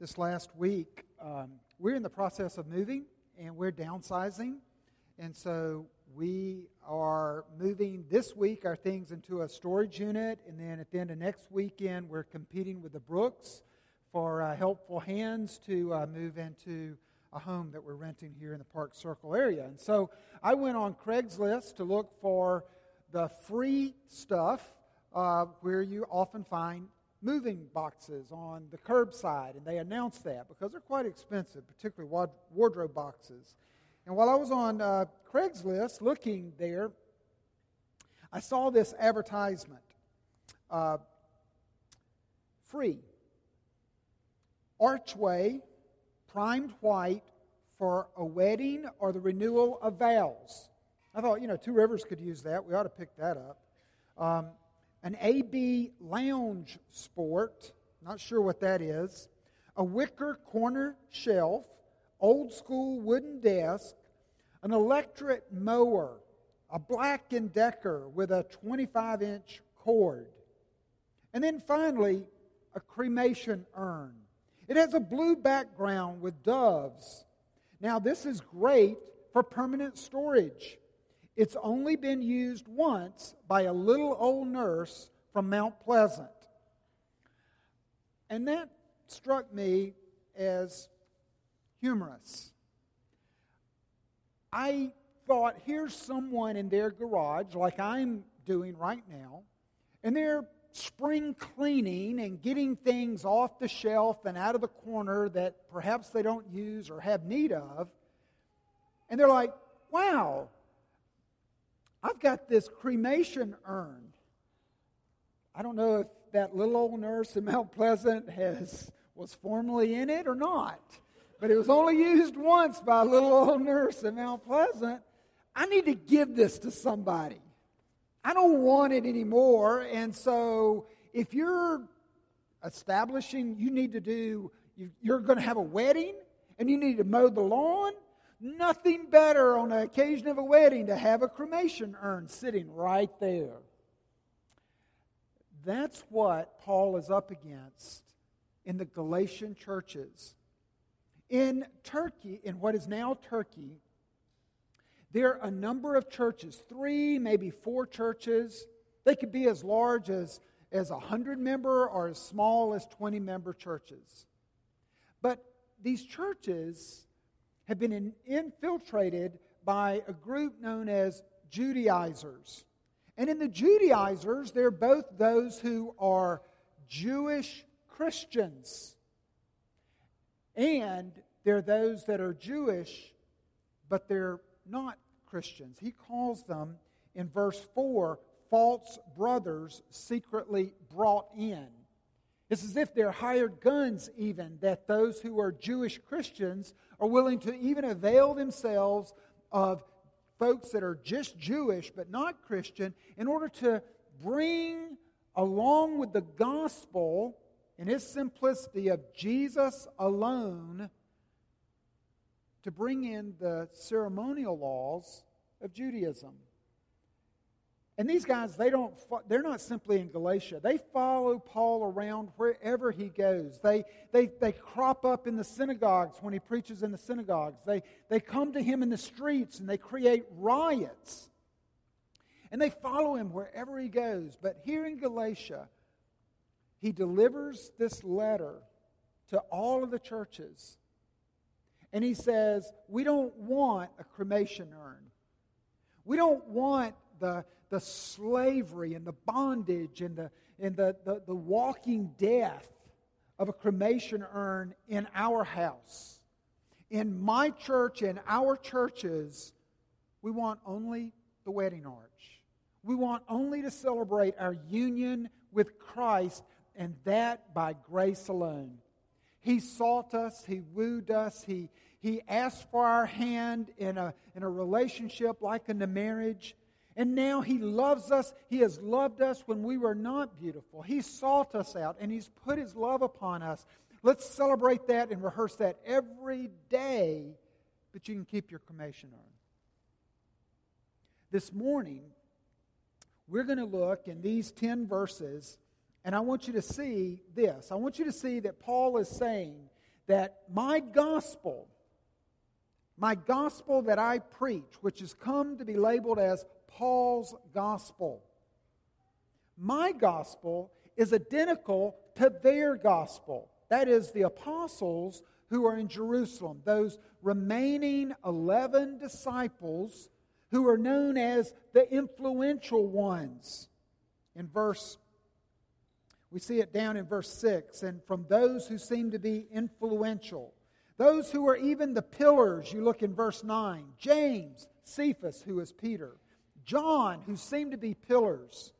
this last week, um, we're in the process of moving and we're downsizing. And so we are moving this week our things into a storage unit. And then at the end of next weekend, we're competing with the Brooks for uh, helpful hands to uh, move into a home that we're renting here in the Park Circle area. And so I went on Craigslist to look for the free stuff uh, where you often find moving boxes on the curbside, and they announced that because they're quite expensive, particularly wardrobe boxes. And while I was on uh, Craigslist looking there, I saw this advertisement uh, free archway primed white for a wedding or the renewal of vows. I thought, you know, Two Rivers could use that. We ought to pick that up. Um, an AB lounge sport, not sure what that is, a wicker corner shelf, old school wooden desk, an electric mower, a Black & Decker with a 25 inch cord, and then finally, a cremation urn. It has a blue background with doves. Now, this is great for permanent storage. It's only been used once by a little old nurse from Mount Pleasant. And that struck me as humorous. I thought, here's someone in their garage, like I'm doing right now, and they're spring cleaning and getting things off the shelf and out of the corner that perhaps they don't use or have need of. And they're like, wow, I've got this cremation urn. I don't know if that little old nurse in Mount Pleasant has was formerly in it or not, but it was only used once by a little old nurse in Mount Pleasant. I need to give this to somebody. I don't want it anymore, and so if you're establishing, you need to do. You're going to have a wedding, and you need to mow the lawn Nothing better on the occasion of a wedding to have a cremation urn sitting right there. That's what Paul is up against in the Galatian churches. In Turkey, in what is now Turkey, there are a number of churches, three, maybe four churches. They could be as large as, as 100 member or as small as 20 member churches. But these churches have been in, infiltrated by a group known as Judaizers. And in the Judaizers, they're both those who are Jewish Christians, and they're those that are Jewish, but they're not Christians. He calls them in verse 4 false brothers secretly brought in. It's as if they're hired guns, even, that those who are Jewish Christians are willing to even avail themselves of folks that are just Jewish but not Christian in order to bring along with the gospel in its simplicity of Jesus alone to bring in the ceremonial laws of Judaism. And these guys, they don't, they're not simply in Galatia. They follow Paul around wherever he goes. They, they, they crop up in the synagogues when he preaches in the synagogues. They, they come to him in the streets and they create riots. And they follow him wherever he goes. But here in Galatia, he delivers this letter to all of the churches. And he says, We don't want a cremation urn. We don't want the the slavery and the bondage and the, and the, the, the walking death of a cremation urn in our house. In my church and our churches, we want only the wedding arch. We want only to celebrate our union with Christ, and that by grace alone. He sought us, He wooed us, He, he asked for our hand in a, in a relationship like in a marriage. And now He loves us. He has loved us when we were not beautiful. He sought us out and He's put His love upon us. Let's celebrate that and rehearse that every day, but you can keep your cremation urn. This morning, we're going to look in these 10 verses, and I want you to see this. I want you to see that Paul is saying that my gospel, my gospel that I preach, which has come to be labeled as Paul's gospel, my gospel is identical to their gospel. That is, the apostles who are in Jerusalem, those remaining 11 disciples who are known as the influential ones. In verse, we see it down in verse 6, and from those who seem to be influential, those who are even the pillars, you look in verse 9, James, Cephas, who is Peter, John, who seem to be pillars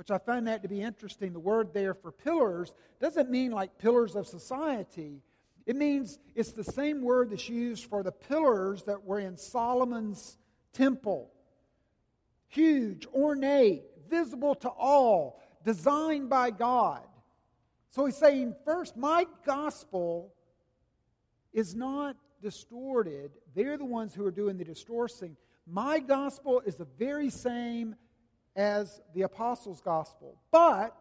which I find that to be interesting. The word there for pillars doesn't mean like pillars of society. It means it's the same word that's used for the pillars that were in Solomon's temple. Huge, ornate, visible to all, designed by God. So he's saying, first, my gospel is not distorted. They're the ones who are doing the distorting. My gospel is the very same as the apostles' gospel. But,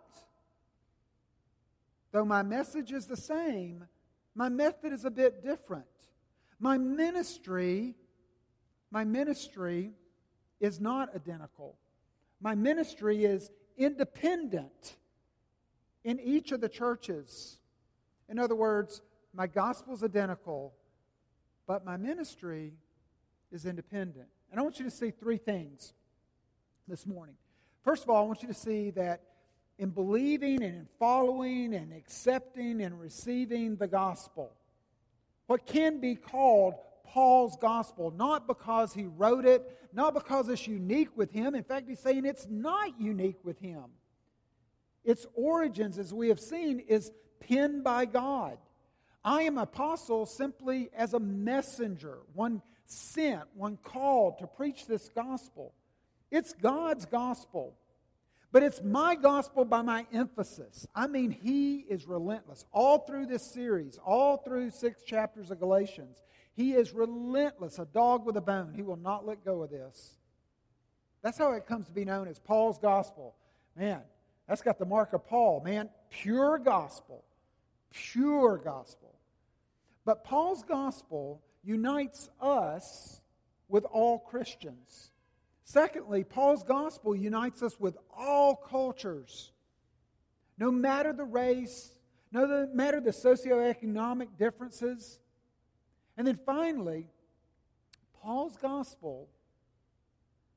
though my message is the same, my method is a bit different. My ministry, my ministry is not identical. My ministry is independent in each of the churches. In other words, my gospel is identical, but my ministry is independent. And I want you to see three things this morning. First of all, I want you to see that in believing and in following and accepting and receiving the gospel, what can be called Paul's gospel, not because he wrote it, not because it's unique with him. In fact, he's saying it's not unique with him. Its origins, as we have seen, is penned by God. I am apostle simply as a messenger, one sent, one called to preach this gospel. It's God's gospel. But it's my gospel by my emphasis. I mean, he is relentless. All through this series, all through six chapters of Galatians, he is relentless, a dog with a bone. He will not let go of this. That's how it comes to be known as Paul's gospel. Man, that's got the mark of Paul, man. Pure gospel. Pure gospel. But Paul's gospel unites us with all Christians. Secondly, Paul's gospel unites us with all cultures. No matter the race, no matter the socioeconomic differences. And then finally, Paul's gospel,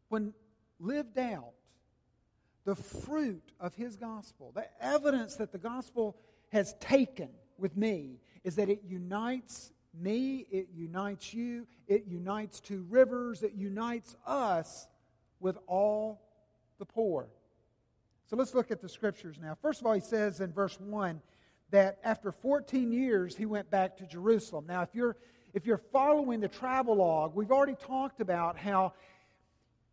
when lived out, the fruit of his gospel, the evidence that the gospel has taken with me, is that it unites me, it unites you, it unites two rivers, it unites us with all the poor. So let's look at the scriptures now. First of all, he says in verse 1 that after 14 years he went back to Jerusalem. Now, if you're if you're following the travel log, we've already talked about how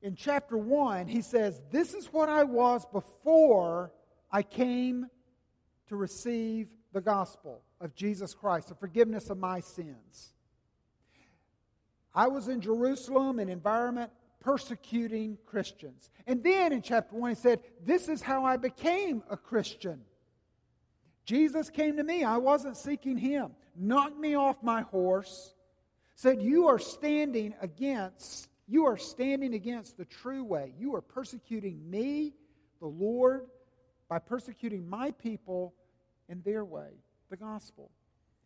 in chapter 1 he says, This is what I was before I came to receive the gospel of Jesus Christ, the forgiveness of my sins. I was in Jerusalem, an environment persecuting Christians. And then in chapter 1, he said, This is how I became a Christian. Jesus came to me. I wasn't seeking him. Knocked me off my horse. Said, You are standing against, you are standing against the true way. You are persecuting me, the Lord, by persecuting my people in their way, the gospel.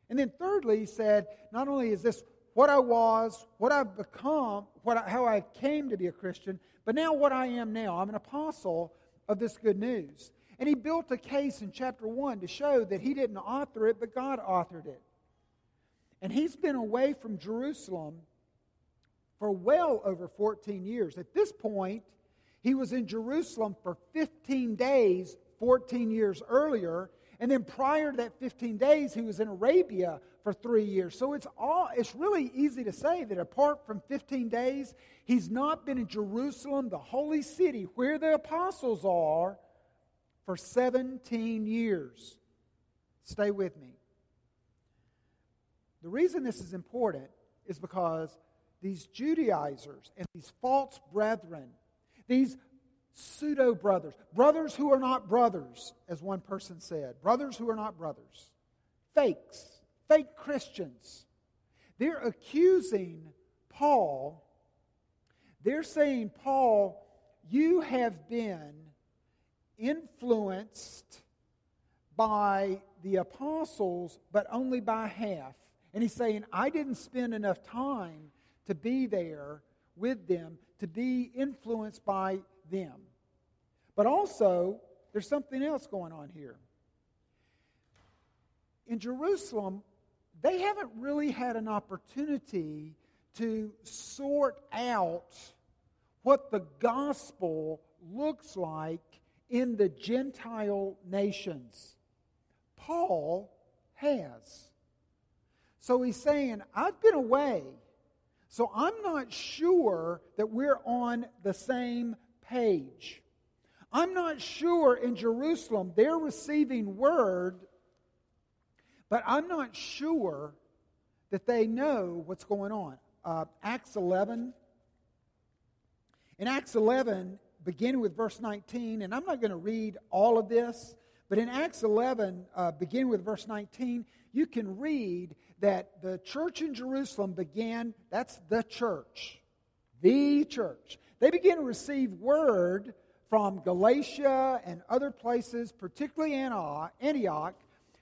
And then thirdly, he said, not only is this what I was, what I've become, what I, how I came to be a Christian, but now what I am now. I'm an apostle of this good news. And he built a case in chapter 1 to show that he didn't author it, but God authored it. And he's been away from Jerusalem for well over 14 years. At this point, he was in Jerusalem for 15 days 14 years earlier. And then prior to that 15 days, he was in Arabia for three years. So it's all it's really easy to say that apart from 15 days, he's not been in Jerusalem, the holy city, where the apostles are, for 17 years. Stay with me. The reason this is important is because these Judaizers and these false brethren, these pseudo brothers, brothers who are not brothers, as one person said, brothers who are not brothers, fakes, fake Christians. They're accusing Paul. They're saying, Paul, you have been influenced by the apostles, but only by half. And he's saying, I didn't spend enough time to be there with them, to be influenced by them. But also, there's something else going on here. In Jerusalem, they haven't really had an opportunity to sort out what the gospel looks like in the Gentile nations. Paul has. So he's saying, I've been away, so I'm not sure that we're on the same page. I'm not sure in Jerusalem they're receiving word, but I'm not sure that they know what's going on. Uh, Acts 11. In Acts 11, beginning with verse 19, and I'm not going to read all of this, but in Acts 11, uh, beginning with verse 19, you can read that the church in Jerusalem began, that's the church, the church. They began to receive word from Galatia and other places, particularly Antioch,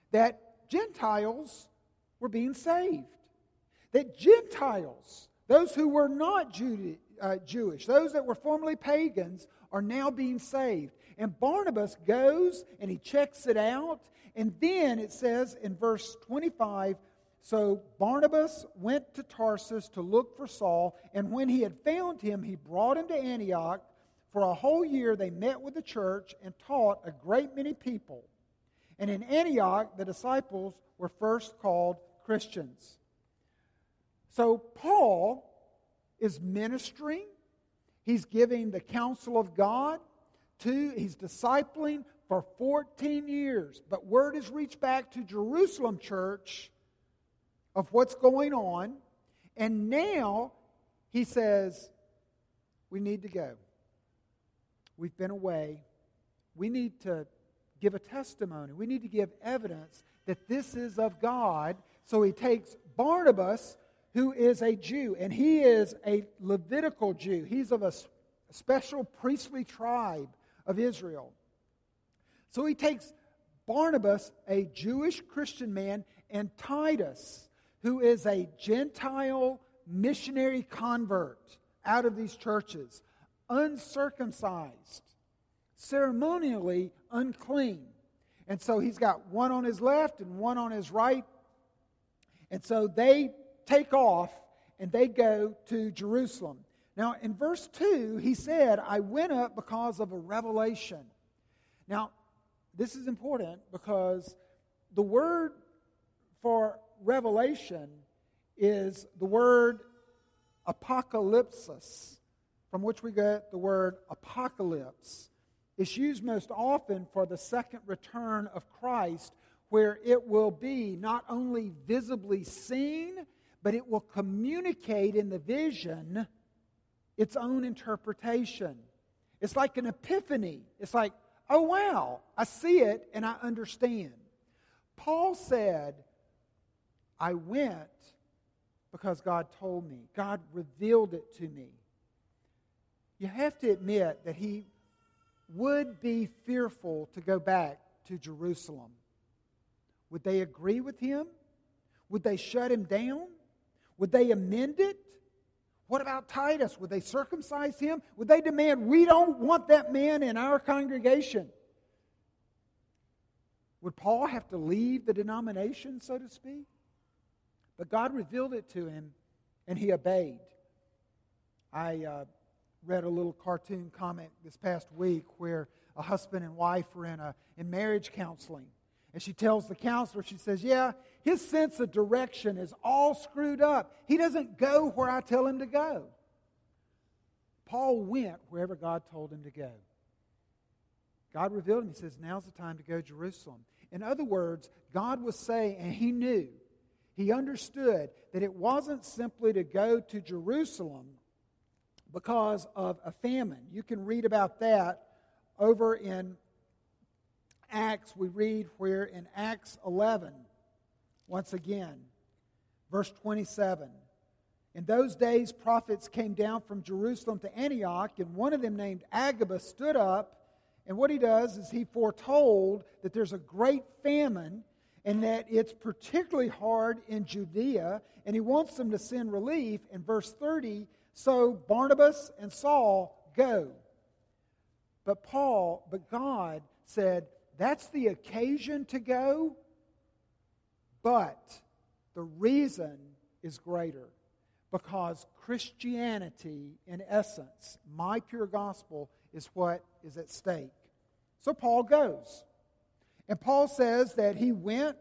that Gentiles were being saved. That Gentiles, those who were not uh, Jewish, those that were formerly pagans, are now being saved. And Barnabas goes and he checks it out. And then it says in verse 25 So Barnabas went to Tarsus to look for Saul, and when he had found him, he brought him to Antioch. For a whole year they met with the church and taught a great many people. And in Antioch, the disciples were first called Christians. So Paul is ministering, he's giving the counsel of God to, he's discipling for 14 years. But word has reached back to Jerusalem church of what's going on. And now he says, we need to go. We've been away. We need to give a testimony. We need to give evidence that this is of God. So he takes Barnabas, who is a Jew, and he is a Levitical Jew. He's of a special priestly tribe of Israel. So he takes Barnabas, a Jewish Christian man, and Titus, who is a Gentile missionary convert out of these churches uncircumcised, ceremonially unclean. And so he's got one on his left and one on his right. And so they take off and they go to Jerusalem. Now, in verse 2, he said, I went up because of a revelation. Now, this is important because the word for revelation is the word apocalypsis from which we get the word apocalypse. It's used most often for the second return of Christ, where it will be not only visibly seen, but it will communicate in the vision its own interpretation. It's like an epiphany. It's like, oh, wow, I see it and I understand. Paul said, I went because God told me, God revealed it to me you have to admit that he would be fearful to go back to Jerusalem. Would they agree with him? Would they shut him down? Would they amend it? What about Titus? Would they circumcise him? Would they demand, we don't want that man in our congregation? Would Paul have to leave the denomination, so to speak? But God revealed it to him, and he obeyed. I uh, read a little cartoon comment this past week where a husband and wife were in, a, in marriage counseling. And she tells the counselor, she says, Yeah, his sense of direction is all screwed up. He doesn't go where I tell him to go. Paul went wherever God told him to go. God revealed him. He says, Now's the time to go to Jerusalem. In other words, God was saying, and he knew, he understood that it wasn't simply to go to Jerusalem because of a famine. You can read about that over in Acts. We read where in Acts 11, once again. Verse 27. In those days, prophets came down from Jerusalem to Antioch, and one of them, named Agabus, stood up. And what he does is he foretold that there's a great famine and that it's particularly hard in Judea, and he wants them to send relief. In verse 30, so Barnabas and Saul go. But Paul, but God said, that's the occasion to go, but the reason is greater because Christianity, in essence, my pure gospel, is what is at stake. So Paul goes. And Paul says that he went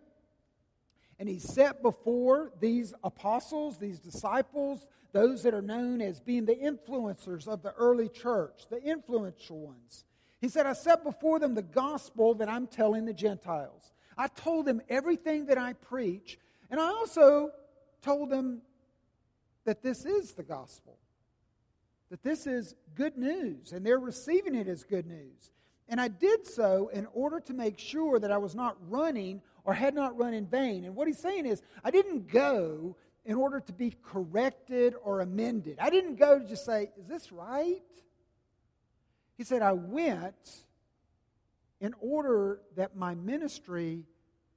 and he set before these apostles, these disciples, those that are known as being the influencers of the early church, the influential ones. He said, I set before them the gospel that I'm telling the Gentiles. I told them everything that I preach, and I also told them that this is the gospel, that this is good news, and they're receiving it as good news. And I did so in order to make sure that I was not running or had not run in vain. And what he's saying is, I didn't go in order to be corrected or amended. I didn't go to just say, Is this right? He said, I went in order that my ministry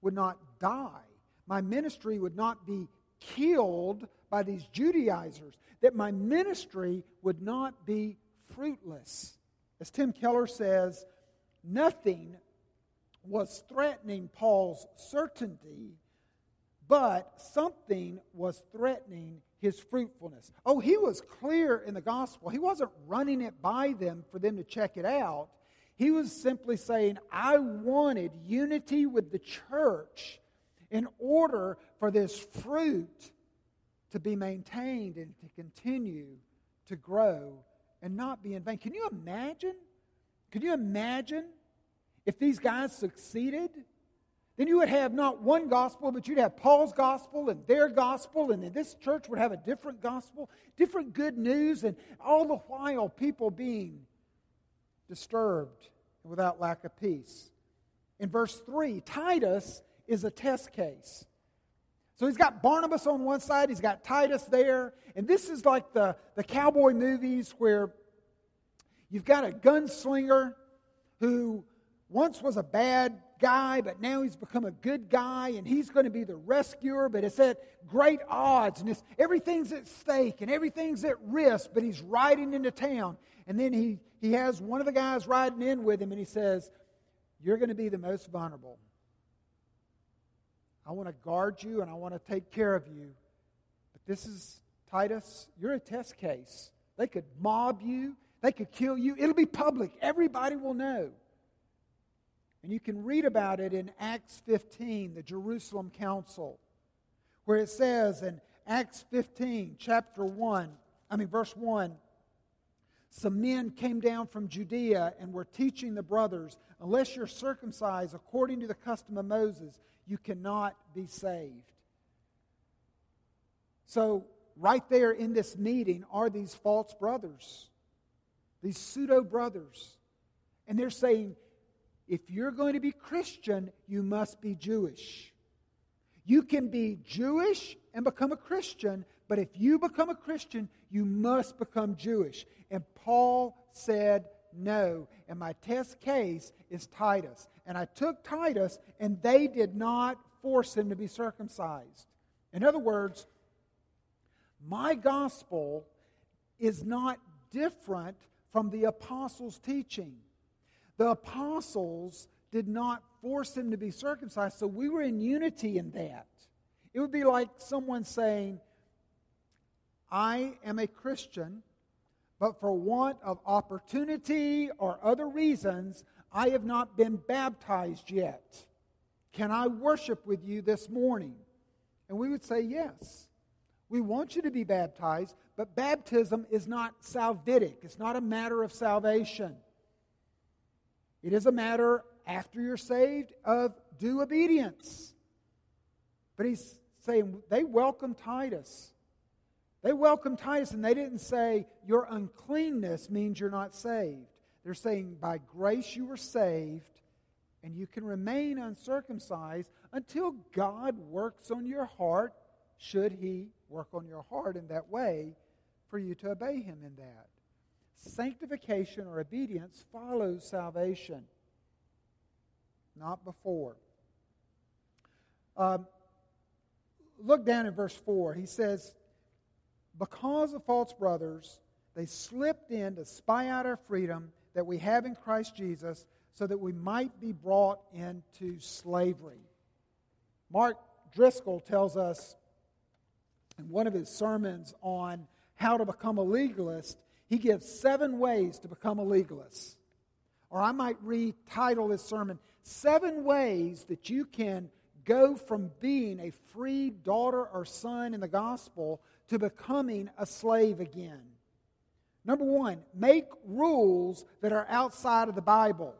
would not die, my ministry would not be killed by these Judaizers, that my ministry would not be fruitless. As Tim Keller says, nothing was threatening Paul's certainty, but something was threatening his fruitfulness. Oh, he was clear in the gospel. He wasn't running it by them for them to check it out. He was simply saying, I wanted unity with the church in order for this fruit to be maintained and to continue to grow and not be in vain. Can you imagine? Can you imagine if these guys succeeded? Then you would have not one gospel, but you'd have Paul's gospel and their gospel, and then this church would have a different gospel, different good news, and all the while people being disturbed and without lack of peace. In verse 3, Titus is a test case. So he's got Barnabas on one side, he's got Titus there, and this is like the, the cowboy movies where you've got a gunslinger who once was a bad guy, but now he's become a good guy, and he's going to be the rescuer, but it's at great odds, and it's, everything's at stake, and everything's at risk, but he's riding into town. And then he, he has one of the guys riding in with him, and he says, You're going to be the most vulnerable. I want to guard you, and I want to take care of you. But this is, Titus, you're a test case. They could mob you, they could kill you. It'll be public, everybody will know. And you can read about it in Acts 15, the Jerusalem Council, where it says in Acts 15, chapter 1, I mean, verse 1, some men came down from Judea and were teaching the brothers, unless you're circumcised according to the custom of Moses, you cannot be saved. So, right there in this meeting are these false brothers, these pseudo brothers. And they're saying, if you're going to be Christian, you must be Jewish. You can be Jewish and become a Christian, but if you become a Christian, you must become Jewish. And Paul said no. And my test case is Titus. And I took Titus, and they did not force him to be circumcised. In other words, my gospel is not different from the apostles' teaching. The apostles did not force him to be circumcised, so we were in unity in that. It would be like someone saying, I am a Christian, but for want of opportunity or other reasons, I have not been baptized yet. Can I worship with you this morning? And we would say, Yes. We want you to be baptized, but baptism is not salvific, it's not a matter of salvation. It is a matter, after you're saved, of due obedience. But he's saying they welcome Titus. They welcome Titus, and they didn't say, Your uncleanness means you're not saved. They're saying, By grace you were saved, and you can remain uncircumcised until God works on your heart, should He work on your heart in that way, for you to obey Him in that. Sanctification or obedience follows salvation, not before. Um, look down in verse 4. He says, Because of false brothers, they slipped in to spy out our freedom that we have in Christ Jesus so that we might be brought into slavery. Mark Driscoll tells us in one of his sermons on how to become a legalist, he gives seven ways to become a legalist. Or I might retitle this sermon, Seven Ways That You Can Go From Being a Free Daughter or Son in the Gospel to Becoming a Slave Again. Number one, make rules that are outside of the Bible.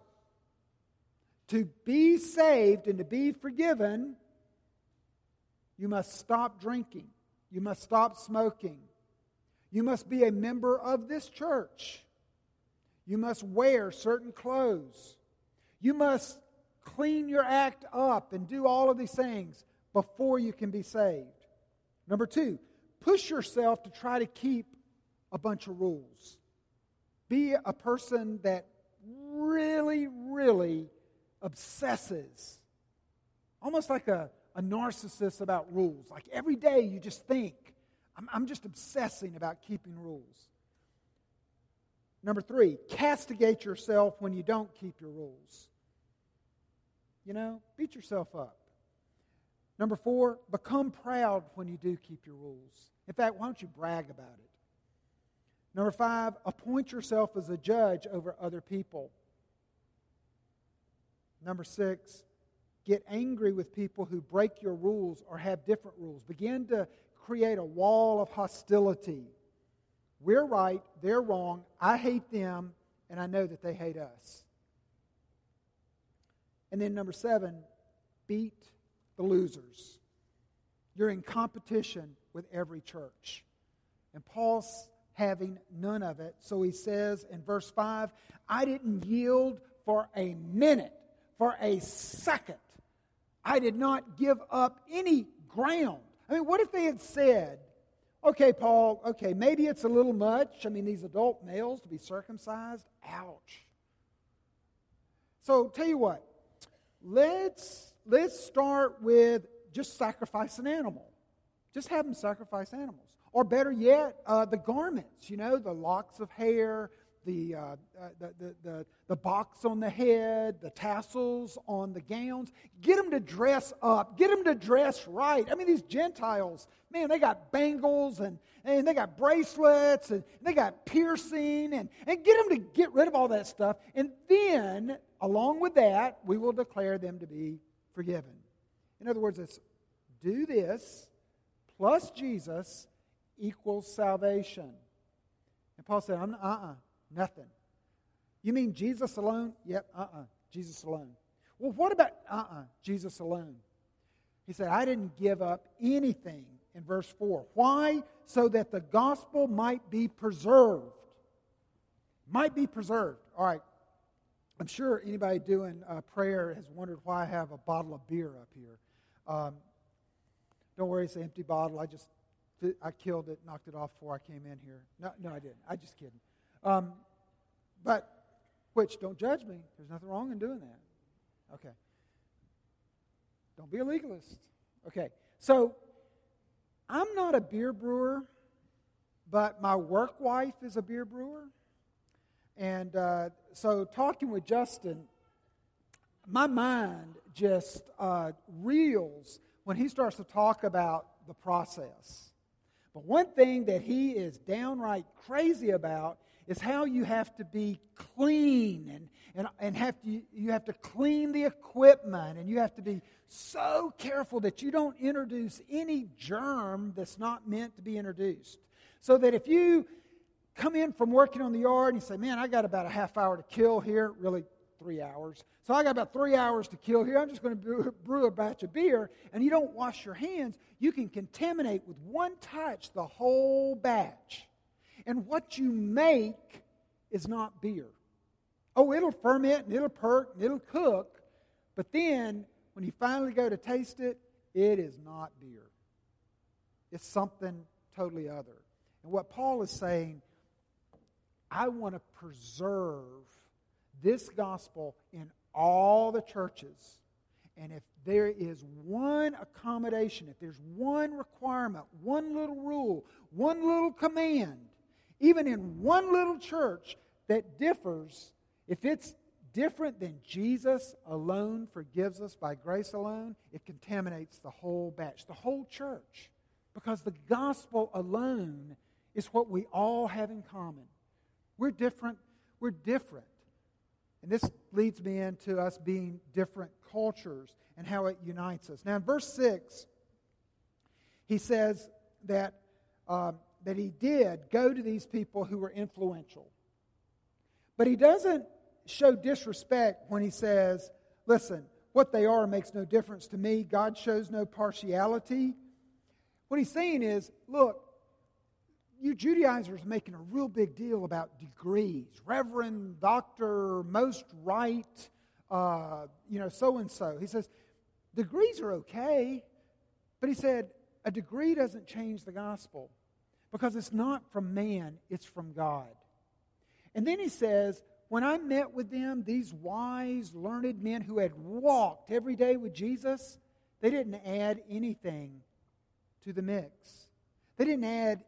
To be saved and to be forgiven, you must stop drinking. You must stop smoking. You must be a member of this church. You must wear certain clothes. You must clean your act up and do all of these things before you can be saved. Number two, push yourself to try to keep a bunch of rules. Be a person that really, really obsesses, almost like a, a narcissist about rules. Like every day you just think, I'm, I'm just obsessing about keeping rules. Number three, castigate yourself when you don't keep your rules. You know, beat yourself up. Number four, become proud when you do keep your rules. In fact, why don't you brag about it? Number five, appoint yourself as a judge over other people. Number six, get angry with people who break your rules or have different rules. Begin to create a wall of hostility. We're right, they're wrong, I hate them, and I know that they hate us. And then number seven, beat the losers. You're in competition with every church. And Paul's having none of it. So he says in verse 5 I didn't yield for a minute for a second. I did not give up any ground. I mean, what if they had said, okay, Paul, okay, maybe it's a little much. I mean, these adult males to be circumcised? Ouch. So, tell you what, let's, let's start with just sacrifice an animal. Just have them sacrifice animals. Or better yet, uh, the garments, you know, the locks of hair, the, uh, uh, the, the, the, the, box on the head, the tassels on the gowns. Get them to dress up. Get them to dress right. I mean, these Gentiles, man, they got bangles and, and they got bracelets and they got piercing and, and get them to get rid of all that stuff. And then, along with that, we will declare them to be forgiven. In other words, it's do this plus Jesus equals salvation. And Paul said, I'm, uh-uh, Nothing. You mean Jesus alone? Yep, uh uh-uh, uh Jesus alone. Well, what about uh uh-uh, uh Jesus alone? He said, I didn't give up anything in verse 4. Why? So that the gospel might be preserved. Might be preserved. All right. I'm sure anybody doing uh, prayer has wondered why I have a bottle of beer up here. Um, don't worry, it's an empty bottle. I just I killed it, knocked it off before I came in here. No, no, I didn't. I just kidding. Um, but, which, don't judge me. There's nothing wrong in doing that. Okay. Don't be a legalist. Okay. So, I'm not a beer brewer, but my work wife is a beer brewer. And uh, so, talking with Justin, my mind just uh, reels when he starts to talk about the process. But one thing that he is downright crazy about is how you have to be clean and, and, and have to, you have to clean the equipment and you have to be so careful that you don't introduce any germ that's not meant to be introduced. So that if you come in from working on the yard and you say, Man, I got about a half hour to kill here, really three hours. So I got about three hours to kill here. I'm just going to brew, brew a batch of beer, and you don't wash your hands, you can contaminate with one touch the whole batch. And what you make is not beer. Oh, it'll ferment and it'll perk and it'll cook, But then, when you finally go to taste it, it is not beer. It's something totally other. And what Paul is saying, I want to preserve this gospel in all the churches. And if there is one accommodation, if there's one requirement, one little rule, one little command, even in one little church that differs, if it's different than Jesus alone forgives us by grace alone, it contaminates the whole batch, the whole church. Because the gospel alone is what we all have in common. We're different. We're different. And this leads me into us being different cultures and how it unites us. Now, in verse 6, he says that, uh, that he did go to these people who were influential. But he doesn't show disrespect when he says, listen, what they are makes no difference to me. God shows no partiality. What he's saying is, look, you Judaizers making a real big deal about degrees, Reverend, Doctor, Most Right, uh, you know, so and so. He says, degrees are okay, but he said, a degree doesn't change the gospel because it's not from man, it's from God. And then he says, when I met with them, these wise, learned men who had walked every day with Jesus, they didn't add anything to the mix. They didn't add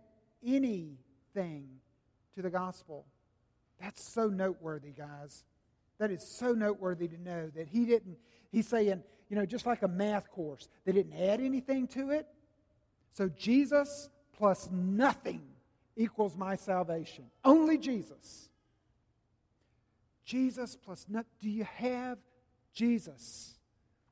anything to the gospel. That's so noteworthy, guys. That is so noteworthy to know that he didn't, he's saying, you know, just like a math course, they didn't add anything to it. So Jesus plus nothing equals my salvation. Only Jesus. Jesus plus nothing. Do you have Jesus?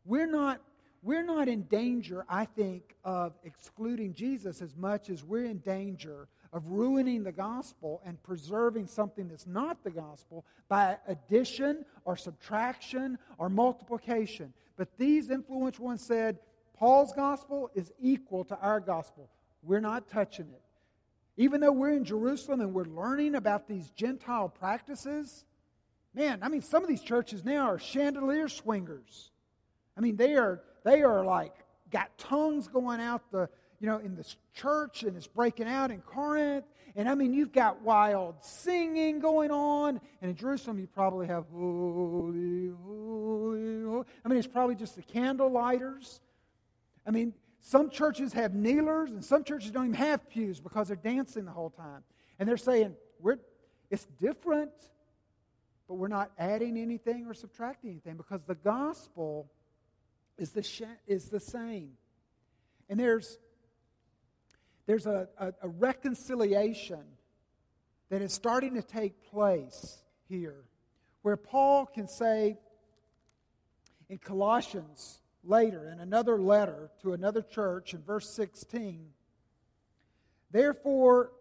We're not we're not in danger, I think, of excluding Jesus as much as we're in danger of ruining the gospel and preserving something that's not the gospel by addition or subtraction or multiplication. But these influential ones said, Paul's gospel is equal to our gospel. We're not touching it. Even though we're in Jerusalem and we're learning about these Gentile practices, man, I mean, some of these churches now are chandelier swingers. I mean, they are they are like got tongues going out the, you know, in this church and it's breaking out in Corinth. And I mean, you've got wild singing going on. And in Jerusalem, you probably have holy, holy, holy. I mean, it's probably just the candle lighters. I mean, some churches have kneelers, and some churches don't even have pews because they're dancing the whole time. And they're saying, we're, it's different, but we're not adding anything or subtracting anything because the gospel is the, sh- is the same. And there's, there's a, a, a reconciliation that is starting to take place here where Paul can say in Colossians later, in another letter to another church, in verse 16, therefore,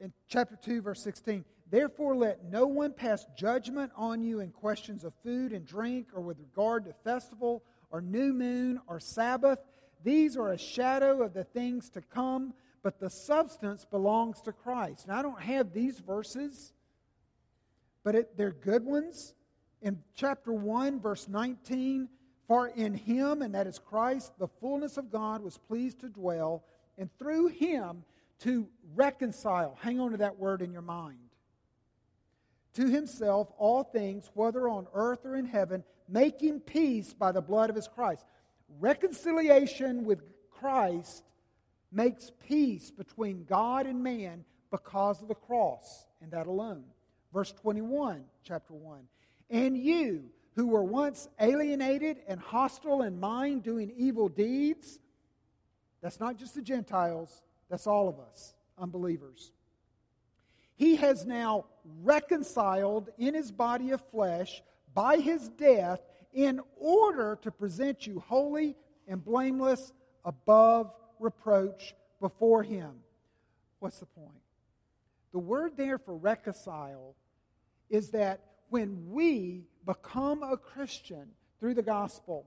in chapter 2, verse 16, therefore let no one pass judgment on you in questions of food and drink or with regard to festival or new moon or Sabbath. These are a shadow of the things to come, but the substance belongs to Christ. Now, I don't have these verses, but it, they're good ones. In chapter 1, verse 19, for in him, and that is Christ, the fullness of God was pleased to dwell, and through him to reconcile. Hang on to that word in your mind. To himself all things, whether on earth or in heaven, making peace by the blood of his Christ. Reconciliation with Christ makes peace between God and man because of the cross, and that alone. Verse 21, chapter 1. And you, who were once alienated and hostile in mind, doing evil deeds, that's not just the Gentiles, that's all of us, unbelievers. He has now reconciled in his body of flesh by his death in order to present you holy and blameless above reproach before him. What's the point? The word there for reconcile is that when we become a Christian through the gospel,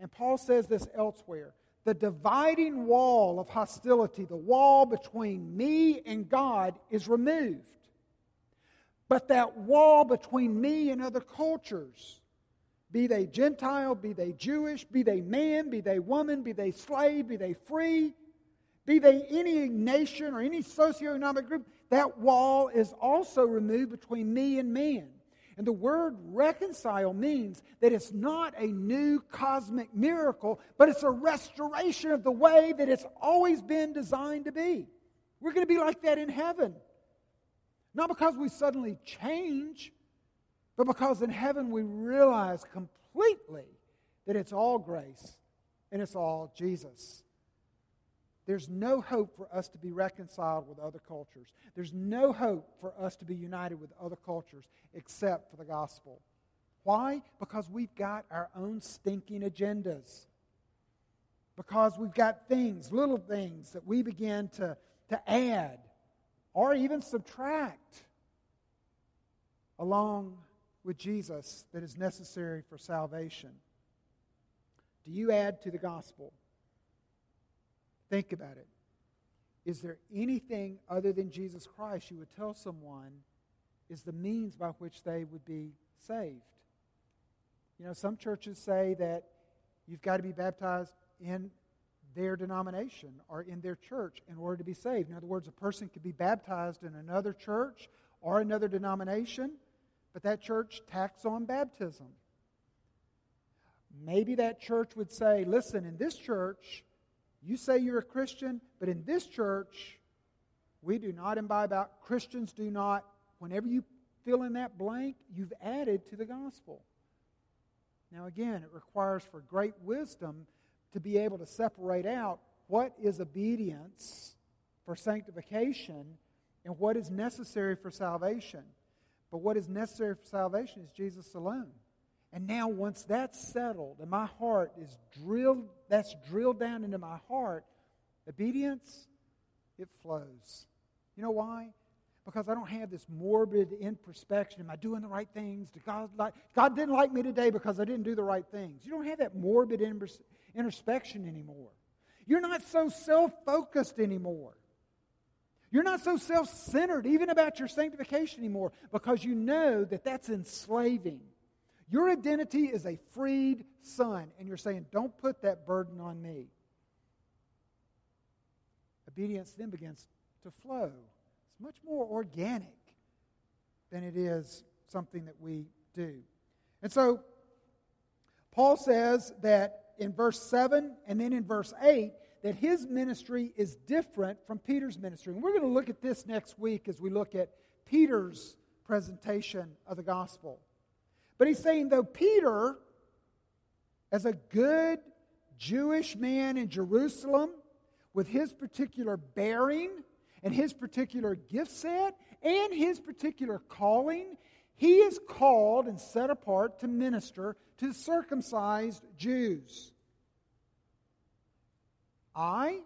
and Paul says this elsewhere, the dividing wall of hostility, the wall between me and God, is removed. But that wall between me and other cultures be they Gentile, be they Jewish, be they man, be they woman, be they slave, be they free, be they any nation or any socioeconomic group, that wall is also removed between me and man. And the word reconcile means that it's not a new cosmic miracle, but it's a restoration of the way that it's always been designed to be. We're going to be like that in heaven. Not because we suddenly change, but because in heaven we realize completely that it's all grace and it's all Jesus. There's no hope for us to be reconciled with other cultures. There's no hope for us to be united with other cultures except for the gospel. Why? Because we've got our own stinking agendas. Because we've got things, little things, that we begin to, to add or even subtract along with Jesus that is necessary for salvation. Do you add to the gospel? Think about it. Is there anything other than Jesus Christ you would tell someone is the means by which they would be saved? You know, some churches say that you've got to be baptized in their denomination or in their church in order to be saved. In other words, a person could be baptized in another church or another denomination, but that church tacks on baptism. Maybe that church would say, listen, in this church, you say you're a Christian, but in this church, we do not imbibe out. Christians do not. Whenever you fill in that blank, you've added to the gospel. Now, again, it requires for great wisdom to be able to separate out what is obedience for sanctification and what is necessary for salvation. But what is necessary for salvation is Jesus alone. And now, once that's settled and my heart is drilled, that's drilled down into my heart, obedience, it flows. You know why? Because I don't have this morbid introspection. Am I doing the right things? Did God, like, God didn't like me today because I didn't do the right things. You don't have that morbid introspection anymore. You're not so self focused anymore. You're not so self centered, even about your sanctification anymore, because you know that that's enslaving. Your identity is a freed son, and you're saying, Don't put that burden on me. Obedience then begins to flow. It's much more organic than it is something that we do. And so, Paul says that in verse 7 and then in verse 8 that his ministry is different from Peter's ministry. And we're going to look at this next week as we look at Peter's presentation of the gospel. But he's saying, though Peter, as a good Jewish man in Jerusalem, with his particular bearing and his particular gift set and his particular calling, he is called and set apart to minister to circumcised Jews. I,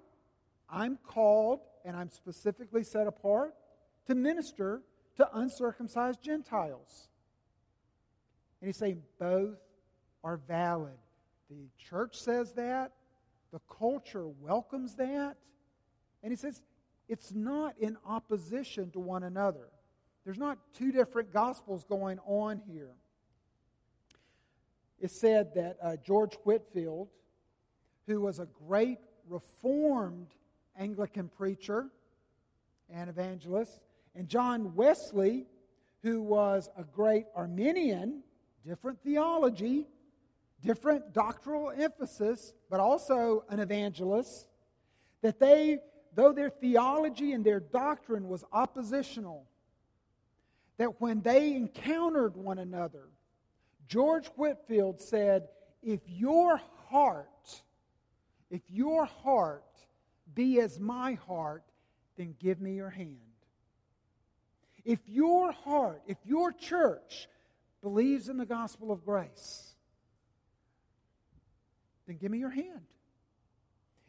I'm called and I'm specifically set apart to minister to uncircumcised Gentiles. And he's saying both are valid. The church says that, the culture welcomes that. And he says it's not in opposition to one another. There's not two different gospels going on here. It said that uh, George Whitefield, who was a great Reformed Anglican preacher and evangelist, and John Wesley, who was a great Arminian different theology, different doctrinal emphasis, but also an evangelist, that they, though their theology and their doctrine was oppositional, that when they encountered one another, George Whitefield said, If your heart, if your heart be as my heart, then give me your hand. If your heart, if your church believes in the gospel of grace, then give me your hand.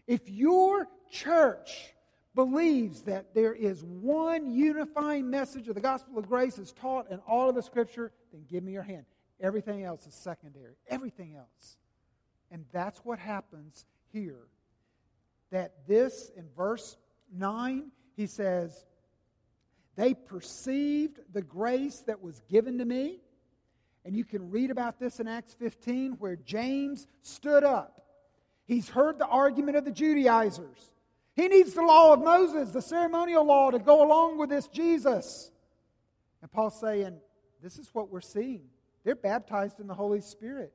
If your church believes that there is one unifying message of the gospel of grace is taught in all of the scripture, then give me your hand. Everything else is secondary. Everything else. And that's what happens here. That this, in verse 9, he says, They perceived the grace that was given to me And you can read about this in Acts 15, where James stood up. He's heard the argument of the Judaizers. He needs the law of Moses, the ceremonial law, to go along with this Jesus. And Paul's saying, This is what we're seeing. They're baptized in the Holy Spirit.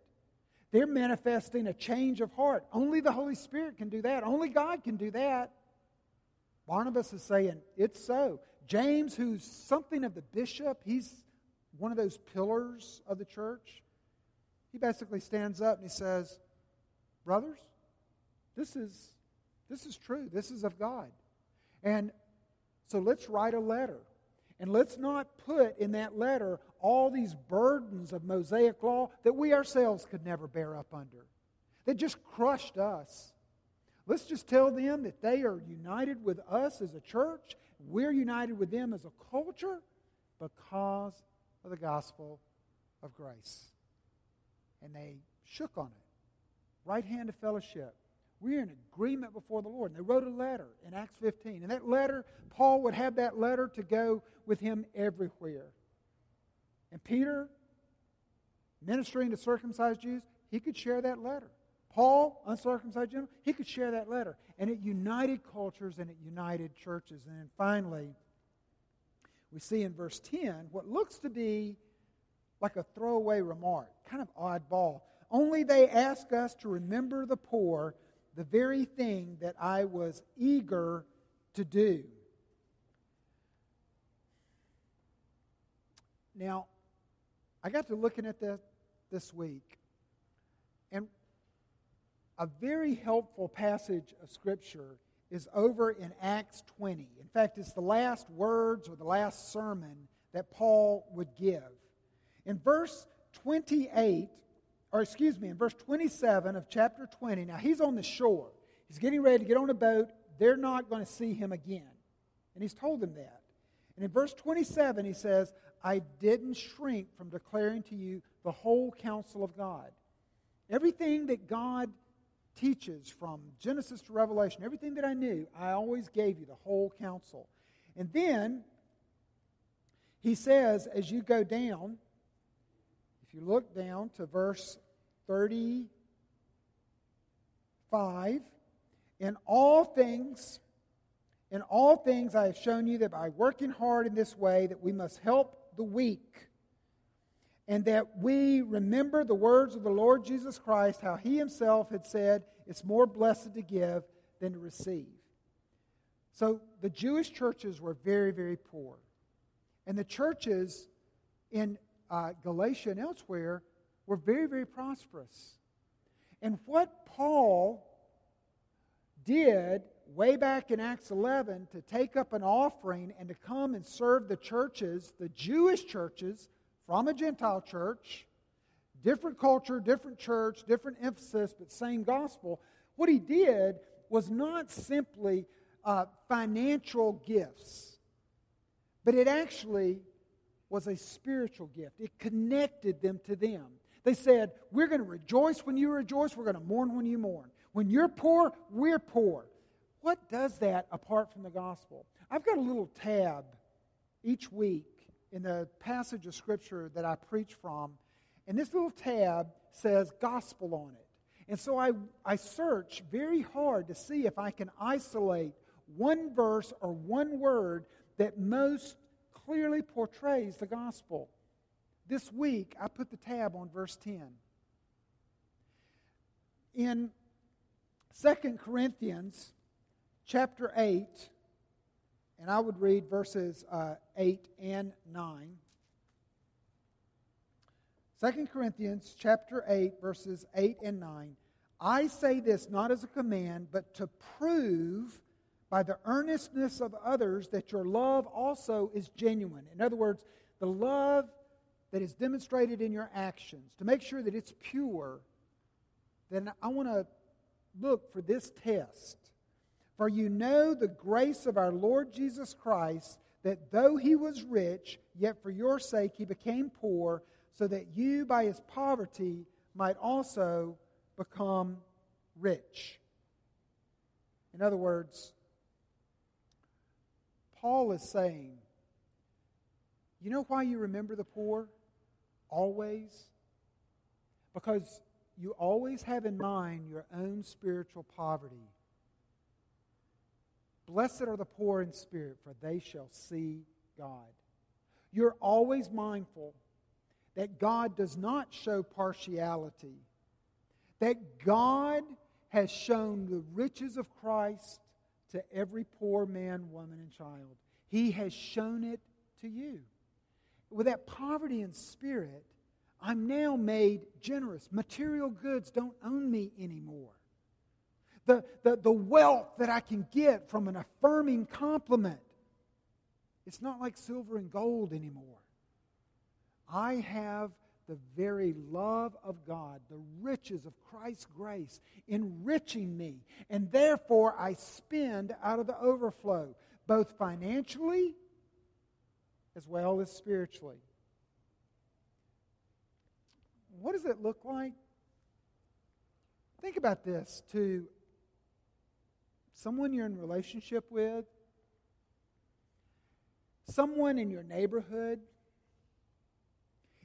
They're manifesting a change of heart. Only the Holy Spirit can do that. Only God can do that. Barnabas is saying, It's so. James, who's something of the bishop, he's one of those pillars of the church. He basically stands up and he says, Brothers, this is, this is true. This is of God. And so let's write a letter. And let's not put in that letter all these burdens of Mosaic law that we ourselves could never bear up under, that just crushed us. Let's just tell them that they are united with us as a church. We're united with them as a culture because of the gospel of grace. And they shook on it. Right hand of fellowship. We're in agreement before the Lord. And they wrote a letter in Acts 15. And that letter, Paul would have that letter to go with him everywhere. And Peter, ministering to circumcised Jews, he could share that letter. Paul, uncircumcised Jew, he could share that letter. And it united cultures and it united churches. And then finally, we see in verse 10 what looks to be like a throwaway remark, kind of oddball. Only they ask us to remember the poor the very thing that I was eager to do. Now, I got to looking at this this week, and a very helpful passage of Scripture is over in Acts 20. In fact, it's the last words or the last sermon that Paul would give. In verse 28, or excuse me, in verse 27 of chapter 20. Now, he's on the shore. He's getting ready to get on a boat. They're not going to see him again. And he's told them that. And in verse 27, he says, I didn't shrink from declaring to you the whole counsel of God. Everything that God teaches from Genesis to Revelation, everything that I knew, I always gave you the whole counsel. And then he says, as you go down, if you look down to verse 35, in all things, in all things I have shown you that by working hard in this way that we must help the weak and that we remember the words of the Lord Jesus Christ, how he himself had said, It's more blessed to give than to receive. So the Jewish churches were very, very poor. And the churches in uh, Galatia and elsewhere were very, very prosperous. And what Paul did way back in Acts 11 to take up an offering and to come and serve the churches, the Jewish churches, from a Gentile church, different culture, different church, different emphasis, but same gospel. What he did was not simply uh, financial gifts, but it actually was a spiritual gift. It connected them to them. They said, We're going to rejoice when you rejoice, we're going to mourn when you mourn. When you're poor, we're poor. What does that apart from the gospel? I've got a little tab each week in the passage of Scripture that I preach from, and this little tab says gospel on it. And so I, I search very hard to see if I can isolate one verse or one word that most clearly portrays the gospel. This week, I put the tab on verse 10. In 2 Corinthians chapter 8, and I would read verses uh, 8 and 9. 2 Corinthians chapter 8, verses 8 and 9. I say this not as a command, but to prove by the earnestness of others that your love also is genuine. In other words, the love that is demonstrated in your actions, to make sure that it's pure, then I want to look for this test. For you know the grace of our Lord Jesus Christ, that though he was rich, yet for your sake he became poor, so that you by his poverty might also become rich. In other words, Paul is saying, you know why you remember the poor? always? Because you always have in mind your own spiritual poverty. Blessed are the poor in spirit, for they shall see God. You're always mindful that God does not show partiality, that God has shown the riches of Christ to every poor man, woman, and child. He has shown it to you. With that poverty in spirit, I'm now made generous. Material goods don't own me anymore. The, the, the wealth that I can get from an affirming compliment, it's not like silver and gold anymore. I have the very love of God, the riches of Christ's grace enriching me, and therefore I spend out of the overflow, both financially as well as spiritually. What does it look like? Think about this to someone you're in relationship with, someone in your neighborhood.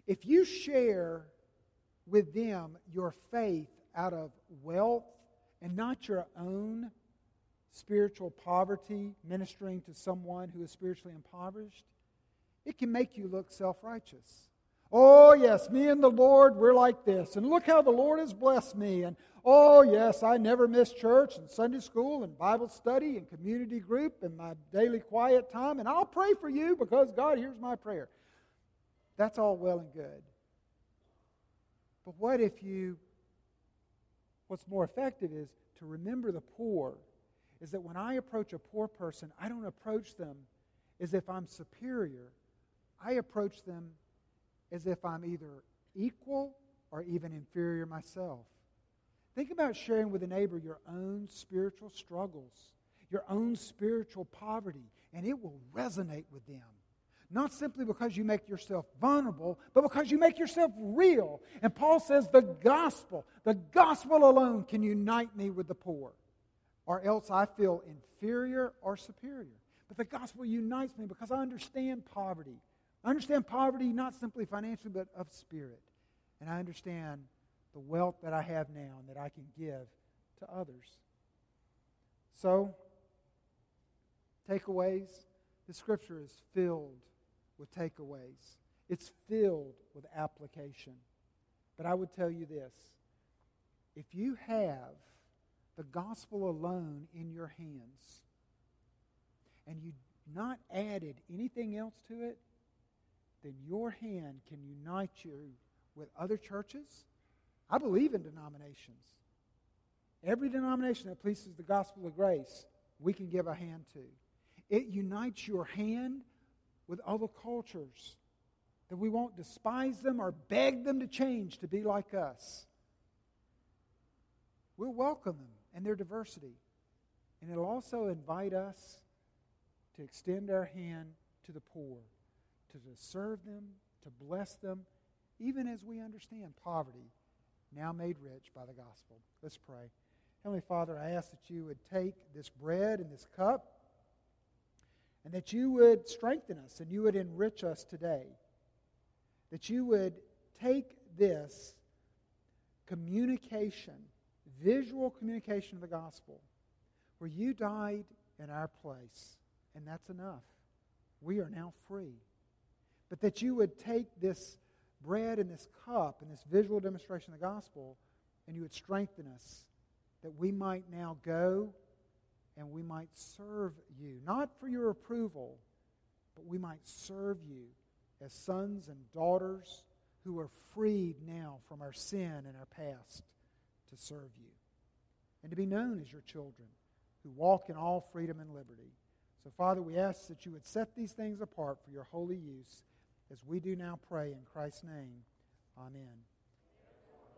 If you share with them your faith out of wealth and not your own spiritual poverty, ministering to someone who is spiritually impoverished, it can make you look self righteous. Oh, yes, me and the Lord, we're like this. And look how the Lord has blessed me. And oh, yes, I never miss church and Sunday school and Bible study and community group and my daily quiet time. And I'll pray for you because God hears my prayer. That's all well and good. But what if you, what's more effective is to remember the poor, is that when I approach a poor person, I don't approach them as if I'm superior. I approach them as if I'm either equal or even inferior myself. Think about sharing with a neighbor your own spiritual struggles, your own spiritual poverty, and it will resonate with them. Not simply because you make yourself vulnerable, but because you make yourself real. And Paul says the gospel, the gospel alone can unite me with the poor, or else I feel inferior or superior. But the gospel unites me because I understand poverty. I understand poverty not simply financially, but of spirit. And I understand the wealth that I have now and that I can give to others. So, takeaways. The scripture is filled with takeaways, it's filled with application. But I would tell you this if you have the gospel alone in your hands and you not added anything else to it, then your hand can unite you with other churches. I believe in denominations. Every denomination that pleases the gospel of grace, we can give a hand to. It unites your hand with other cultures that we won't despise them or beg them to change to be like us. We'll welcome them and their diversity. And it'll also invite us to extend our hand to the poor to serve them, to bless them, even as we understand poverty now made rich by the gospel. Let's pray. Heavenly Father, I ask that you would take this bread and this cup and that you would strengthen us and you would enrich us today. That you would take this communication, visual communication of the gospel, where you died in our place, and that's enough. We are now free but that you would take this bread and this cup and this visual demonstration of the gospel and you would strengthen us that we might now go and we might serve you, not for your approval, but we might serve you as sons and daughters who are freed now from our sin and our past to serve you and to be known as your children who walk in all freedom and liberty. So, Father, we ask that you would set these things apart for your holy use as we do now pray in Christ's name. Amen.